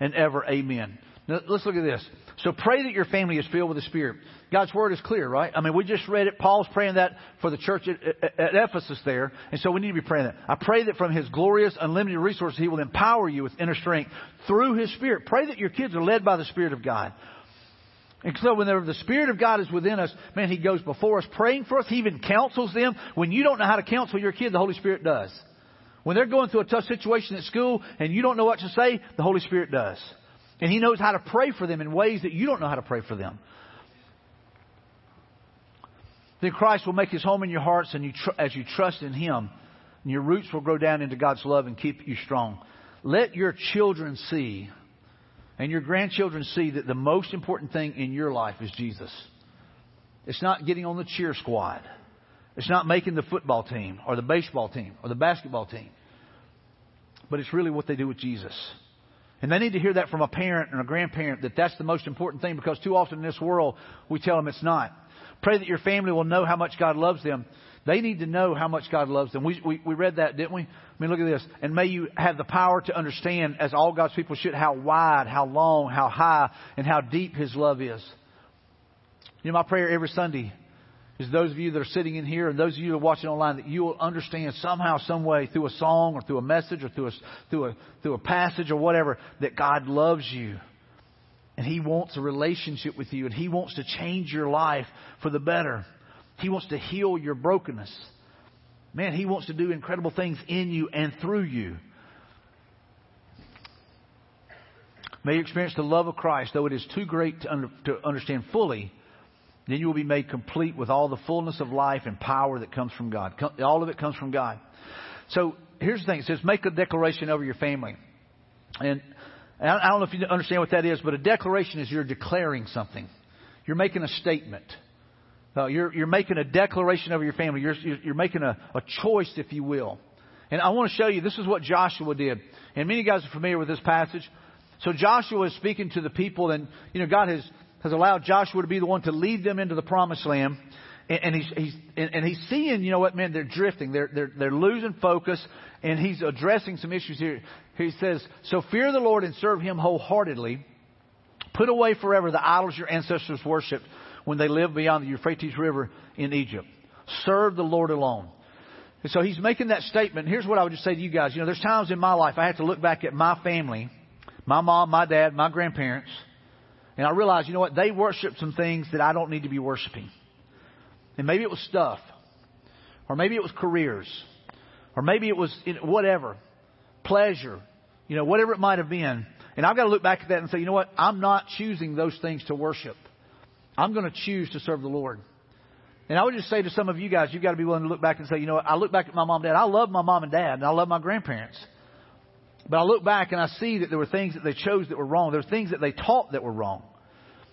and ever. Amen. Now, let's look at this. So pray that your family is filled with the Spirit. God's Word is clear, right? I mean, we just read it. Paul's praying that for the church at, at, at, Ephesus there. And so we need to be praying that. I pray that from His glorious, unlimited resources, He will empower you with inner strength through His Spirit. Pray that your kids are led by the Spirit of God. And so when the Spirit of God is within us, man, He goes before us praying for us. He even counsels them. When you don't know how to counsel your kid, the Holy Spirit does. When they're going through a tough situation at school and you don't know what to say, the Holy Spirit does. And He knows how to pray for them in ways that you don't know how to pray for them. Then Christ will make His home in your hearts and you tr- as you trust in Him. And your roots will grow down into God's love and keep you strong. Let your children see and your grandchildren see that the most important thing in your life is Jesus. It's not getting on the cheer squad. It's not making the football team or the baseball team or the basketball team. But it's really what they do with Jesus. And they need to hear that from a parent and a grandparent that that's the most important thing because too often in this world we tell them it's not. Pray that your family will know how much God loves them. They need to know how much God loves them. We, we, we read that, didn't we? I mean, look at this. And may you have the power to understand, as all God's people should, how wide, how long, how high, and how deep His love is. You know, my prayer every Sunday is those of you that are sitting in here and those of you that are watching online that you will understand somehow, some way, through a song or through a message or through a, through a, through a passage or whatever, that God loves you. And He wants a relationship with you and He wants to change your life for the better. He wants to heal your brokenness. Man, He wants to do incredible things in you and through you. May you experience the love of Christ, though it is too great to, under, to understand fully then you will be made complete with all the fullness of life and power that comes from God. All of it comes from God. So here's the thing. It says, make a declaration over your family. And I don't know if you understand what that is, but a declaration is you're declaring something. You're making a statement. Uh, you're, you're making a declaration over your family. You're, you're making a, a choice, if you will. And I want to show you, this is what Joshua did. And many of you guys are familiar with this passage. So Joshua is speaking to the people, and, you know, God has has allowed Joshua to be the one to lead them into the promised land. And, he's, he's, and, and he's seeing, you know what, man, they're drifting. They're, they're, they're losing focus. And he's addressing some issues here. He says, So fear the Lord and serve him wholeheartedly. Put away forever the idols your ancestors worshipped when they lived beyond the Euphrates River in Egypt. Serve the Lord alone. And so he's making that statement. Here's what I would just say to you guys. You know, there's times in my life I have to look back at my family, my mom, my dad, my grandparents, and I realized, you know what? They worship some things that I don't need to be worshiping. And maybe it was stuff. Or maybe it was careers. Or maybe it was whatever. Pleasure. You know, whatever it might have been. And I've got to look back at that and say, you know what? I'm not choosing those things to worship. I'm going to choose to serve the Lord. And I would just say to some of you guys, you've got to be willing to look back and say, you know what? I look back at my mom and dad. I love my mom and dad, and I love my grandparents. But I look back and I see that there were things that they chose that were wrong. There were things that they taught that were wrong.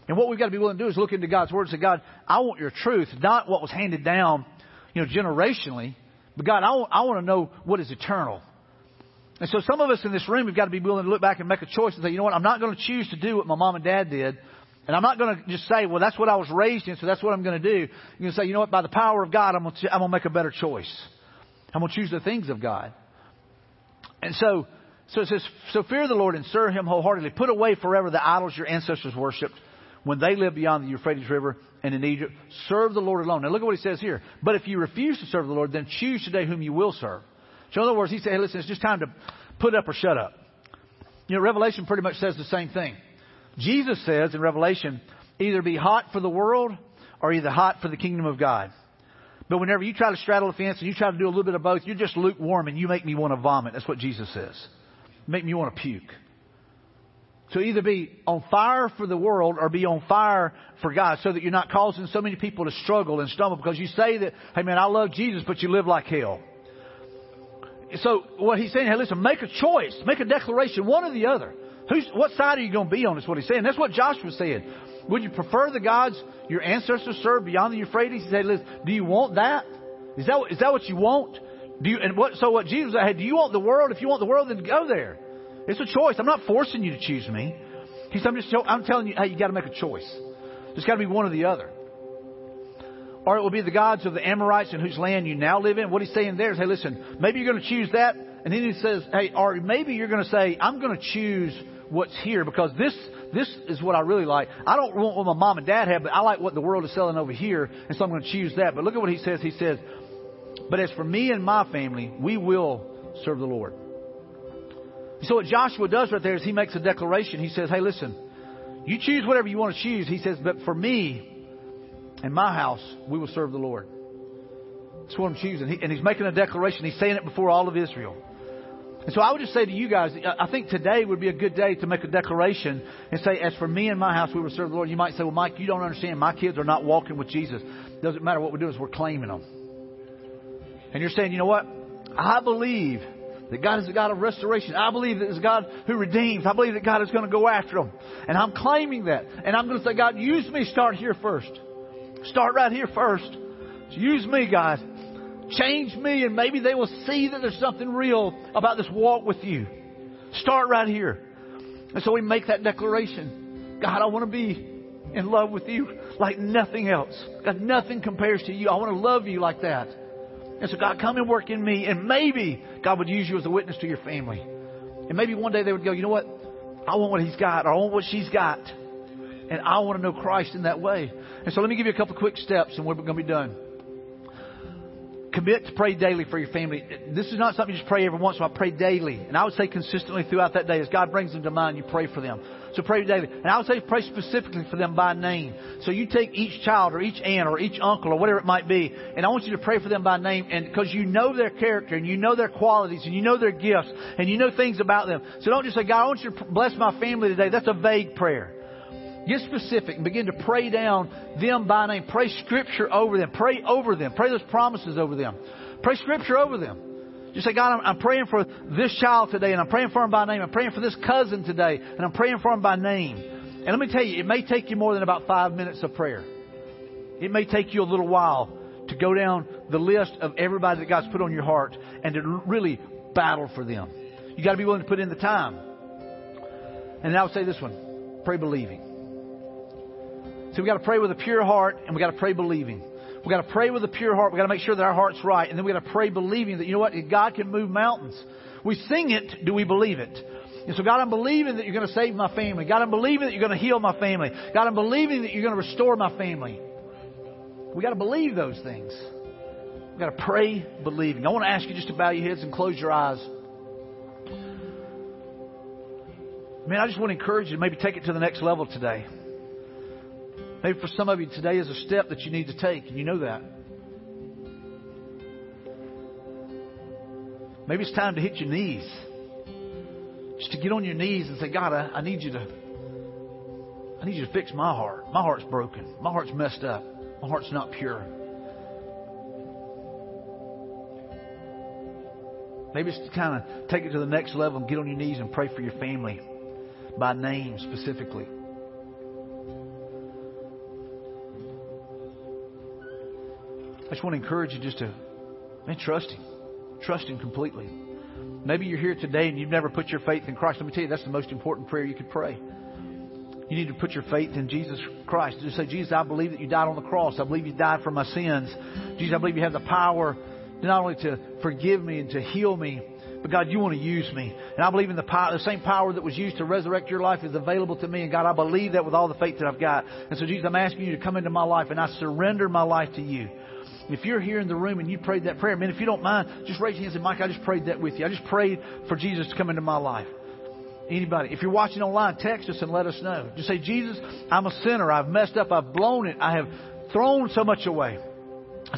And what we've got to be willing to do is look into God's Word and say, God, I want your truth, not what was handed down, you know, generationally. But God, I want, I want to know what is eternal. And so some of us in this room have got to be willing to look back and make a choice and say, you know what, I'm not going to choose to do what my mom and dad did. And I'm not going to just say, well, that's what I was raised in, so that's what I'm going to do. You're going to say, you know what, by the power of God, I'm going to, I'm going to make a better choice. I'm going to choose the things of God. And so, so it says, So fear the Lord and serve him wholeheartedly. Put away forever the idols your ancestors worshipped when they lived beyond the Euphrates River and in Egypt. Serve the Lord alone. Now look at what he says here. But if you refuse to serve the Lord, then choose today whom you will serve. So in other words, he said, hey, listen, it's just time to put up or shut up. You know, Revelation pretty much says the same thing. Jesus says in Revelation, either be hot for the world or either hot for the kingdom of God. But whenever you try to straddle the fence and you try to do a little bit of both, you're just lukewarm and you make me want to vomit. That's what Jesus says. Make me want to puke. So either be on fire for the world or be on fire for God so that you're not causing so many people to struggle and stumble because you say that, hey man, I love Jesus, but you live like hell. So what he's saying, hey listen, make a choice, make a declaration, one or the other. Who's, what side are you going to be on is what he's saying. That's what Joshua said. Would you prefer the gods your ancestors served beyond the Euphrates? He said, listen, do you want that? Is that, is that what you want? Do you, and what, so what Jesus said, do you want the world? If you want the world, then go there. It's a choice. I'm not forcing you to choose me. He said, I'm just, I'm telling you, hey, you gotta make a choice. There's gotta be one or the other. Or it will be the gods of the Amorites in whose land you now live in. What he's saying there is, hey, listen, maybe you're gonna choose that. And then he says, hey, or maybe you're gonna say, I'm gonna choose what's here because this this is what I really like. I don't want what my mom and dad have, but I like what the world is selling over here, and so I'm going to choose that. But look at what he says. He says, "But as for me and my family, we will serve the Lord." So what Joshua does right there is he makes a declaration. He says, "Hey, listen, you choose whatever you want to choose." He says, "But for me and my house, we will serve the Lord." That's what I'm choosing. He, and he's making a declaration. He's saying it before all of Israel. And so I would just say to you guys, I think today would be a good day to make a declaration and say, as for me and my house, we will serve the Lord. You might say, well, Mike, you don't understand. My kids are not walking with Jesus. Doesn't matter what we're doing is we're claiming them. And you're saying, you know what? I believe that God is a God of restoration. I believe that it's God who redeems. I believe that God is going to go after them. And I'm claiming that. And I'm going to say, God, use me. Start here first. Start right here first. Use me, God. Change me, and maybe they will see that there's something real about this walk with you. Start right here. And so we make that declaration. God, I want to be in love with you like nothing else. God, nothing compares to you. I want to love you like that. And so, God, come and work in me. And maybe God would use you as a witness to your family. And maybe one day they would go, you know what? I want what he's got, or I want what she's got. And I want to know Christ in that way. And so let me give you a couple quick steps and we're going to be done. Commit to pray daily for your family. This is not something you just pray every once in a while. Pray daily. And I would say consistently throughout that day as God brings them to mind, you pray for them. So pray daily. And I would say pray specifically for them by name. So you take each child or each aunt or each uncle or whatever it might be, and I want you to pray for them by name and because you know their character and you know their qualities and you know their gifts and you know things about them. So don't just say, God, I want you to bless my family today. That's a vague prayer. Get specific and begin to pray down them by name. Pray scripture over them. Pray over them. Pray those promises over them. Pray scripture over them. Just say, God, I'm, I'm, praying for this child today, and I'm praying for him by name. I'm praying for this cousin today, and I'm praying for him by name. And let me tell you, it may take you more than about five minutes of prayer. It may take you a little while to go down the list of everybody that God's put on your heart and to really battle for them. You got to be willing to put in the time. And I would say this one: pray believing. So we got to pray with a pure heart, and we got to pray believing. We got to pray with a pure heart. We got to make sure that our heart's right, and then we got to pray believing that you know what, God can move mountains. We sing it. Do we believe it? And so, God, I'm believing that you're going to save my family. God, I'm believing that you're going to heal my family. God, I'm believing that you're going to restore my family. We got to believe those things. We got to pray believing. I want to ask you just to bow your heads and close your eyes. Man, I just want to encourage you to maybe take it to the next level today. Maybe for some of you today is a step that you need to take, and you know that. Maybe it's time to hit your knees. Just to get on your knees and say, God, I, I need you to I need you to fix my heart. My heart's broken. My heart's messed up. My heart's not pure. Maybe it's to kind of take it to the next level and get on your knees and pray for your family by name specifically. I just want to encourage you just to, man, trust Him. Trust Him completely. Maybe you're here today and you've never put your faith in Christ. Let me tell you, that's the most important prayer you could pray. You need to put your faith in Jesus Christ. Just say, Jesus, I believe that you died on the cross. I believe you died for my sins. Jesus, I believe you have the power not only to forgive me and to heal me, but God, you want to use me. And I believe in the power, the same power that was used to resurrect your life is available to me. And God, I believe that with all the faith that I've got. And so, Jesus, I'm asking you to come into my life and I surrender my life to you. If you're here in the room and you prayed that prayer, man, if you don't mind, just raise your hands and Mike, I just prayed that with you. I just prayed for Jesus to come into my life. Anybody. If you're watching online, text us and let us know. Just say, Jesus, I'm a sinner. I've messed up. I've blown it. I have thrown so much away.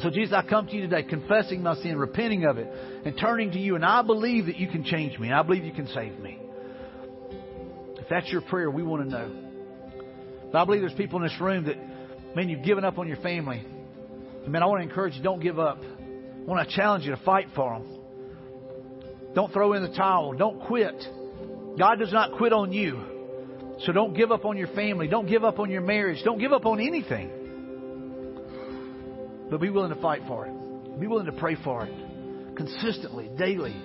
So, Jesus, I come to you today confessing my sin, repenting of it, and turning to you. And I believe that you can change me. I believe you can save me. If that's your prayer, we want to know. But I believe there's people in this room that, man, you've given up on your family. And man, I want to encourage you, don't give up. I want to challenge you to fight for them. Don't throw in the towel. Don't quit. God does not quit on you. So don't give up on your family. Don't give up on your marriage. Don't give up on anything. But be willing to fight for it. Be willing to pray for it consistently, daily.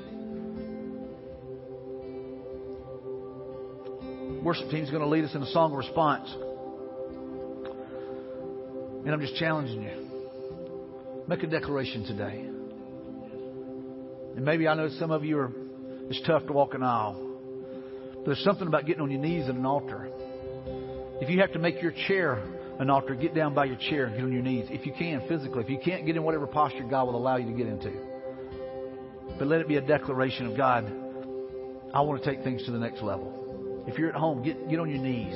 Worship team is going to lead us in a song of response. And I'm just challenging you. Make a declaration today. And maybe I know some of you are, it's tough to walk an aisle. But there's something about getting on your knees at an altar. If you have to make your chair an altar, get down by your chair and get on your knees. If you can, physically. If you can't, get in whatever posture God will allow you to get into. But let it be a declaration of God, I want to take things to the next level. If you're at home, get, get on your knees.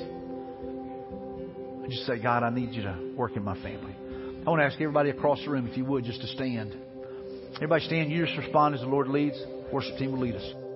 And just say, God, I need you to work in my family. I want to ask everybody across the room, if you would, just to stand. Everybody stand. You just respond as the Lord leads. Worship team will lead us.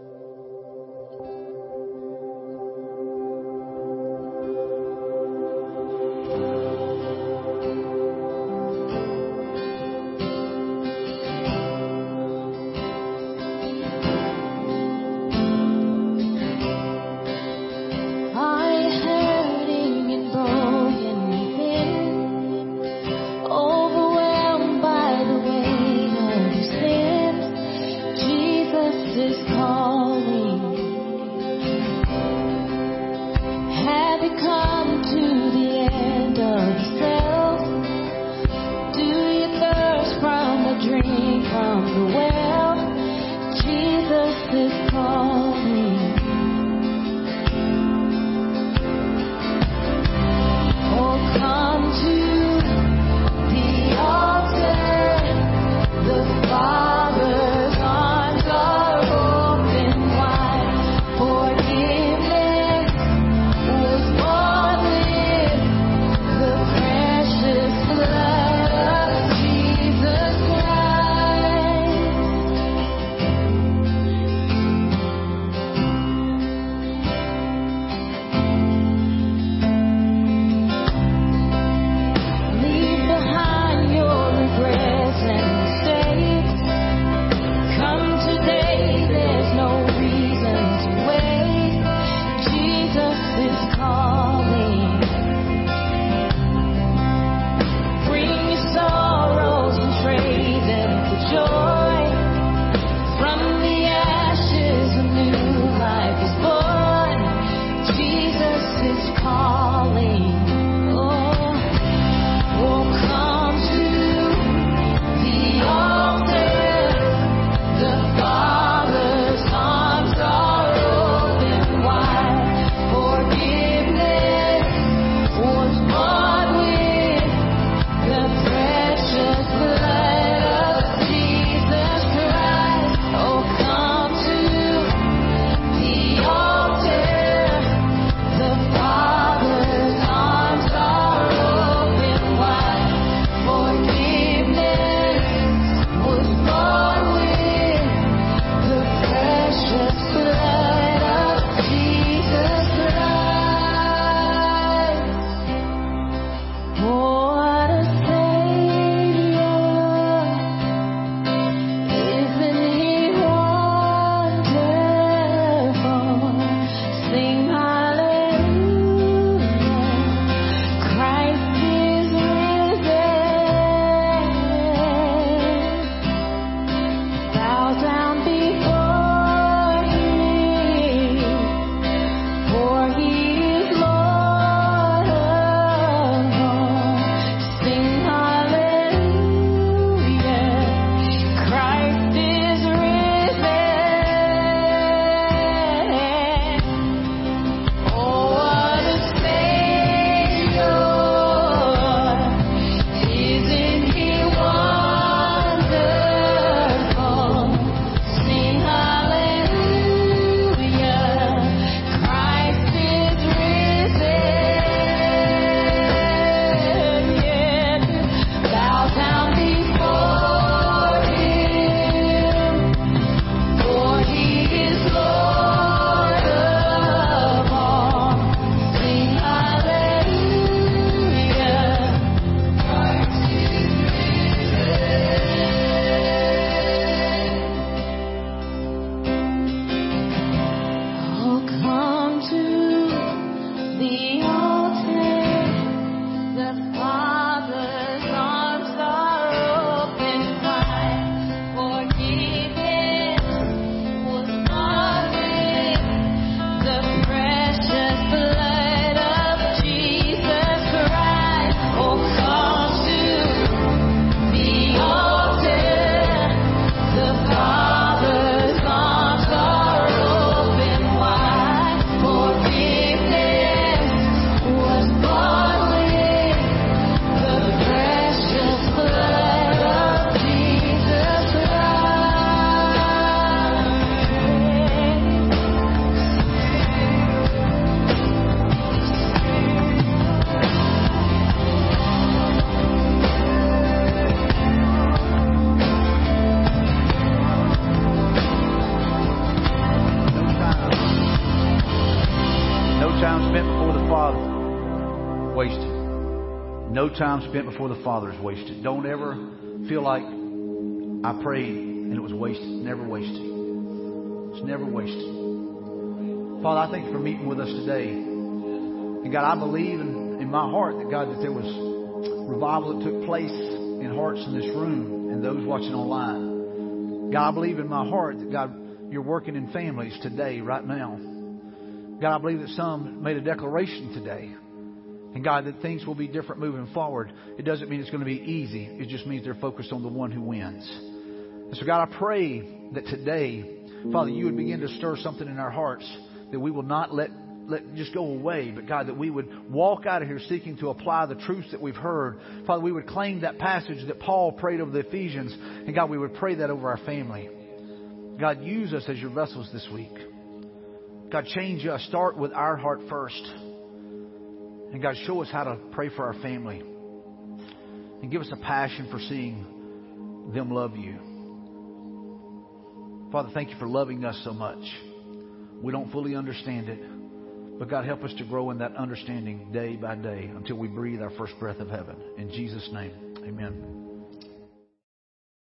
No time spent before the Father is wasted. Don't ever feel like I prayed and it was wasted. It's never wasted. It's never wasted. Father, I thank you for meeting with us today. And God, I believe in, in my heart that God, that there was revival that took place in hearts in this room and those watching online. God, I believe in my heart that God, you're working in families today, right now. God, I believe that some made a declaration today. And God, that things will be different moving forward. It doesn't mean it's going to be easy. It just means they're focused on the one who wins. And so, God, I pray that today, Father, you would begin to stir something in our hearts that we will not let let just go away, but God, that we would walk out of here seeking to apply the truths that we've heard. Father, we would claim that passage that Paul prayed over the Ephesians, and God, we would pray that over our family. God, use us as your vessels this week. God, change us. Start with our heart first. And God, show us how to pray for our family. And give us a passion for seeing them love you. Father, thank you for loving us so much. We don't fully understand it. But God, help us to grow in that understanding day by day until we breathe our first breath of heaven. In Jesus' name, amen.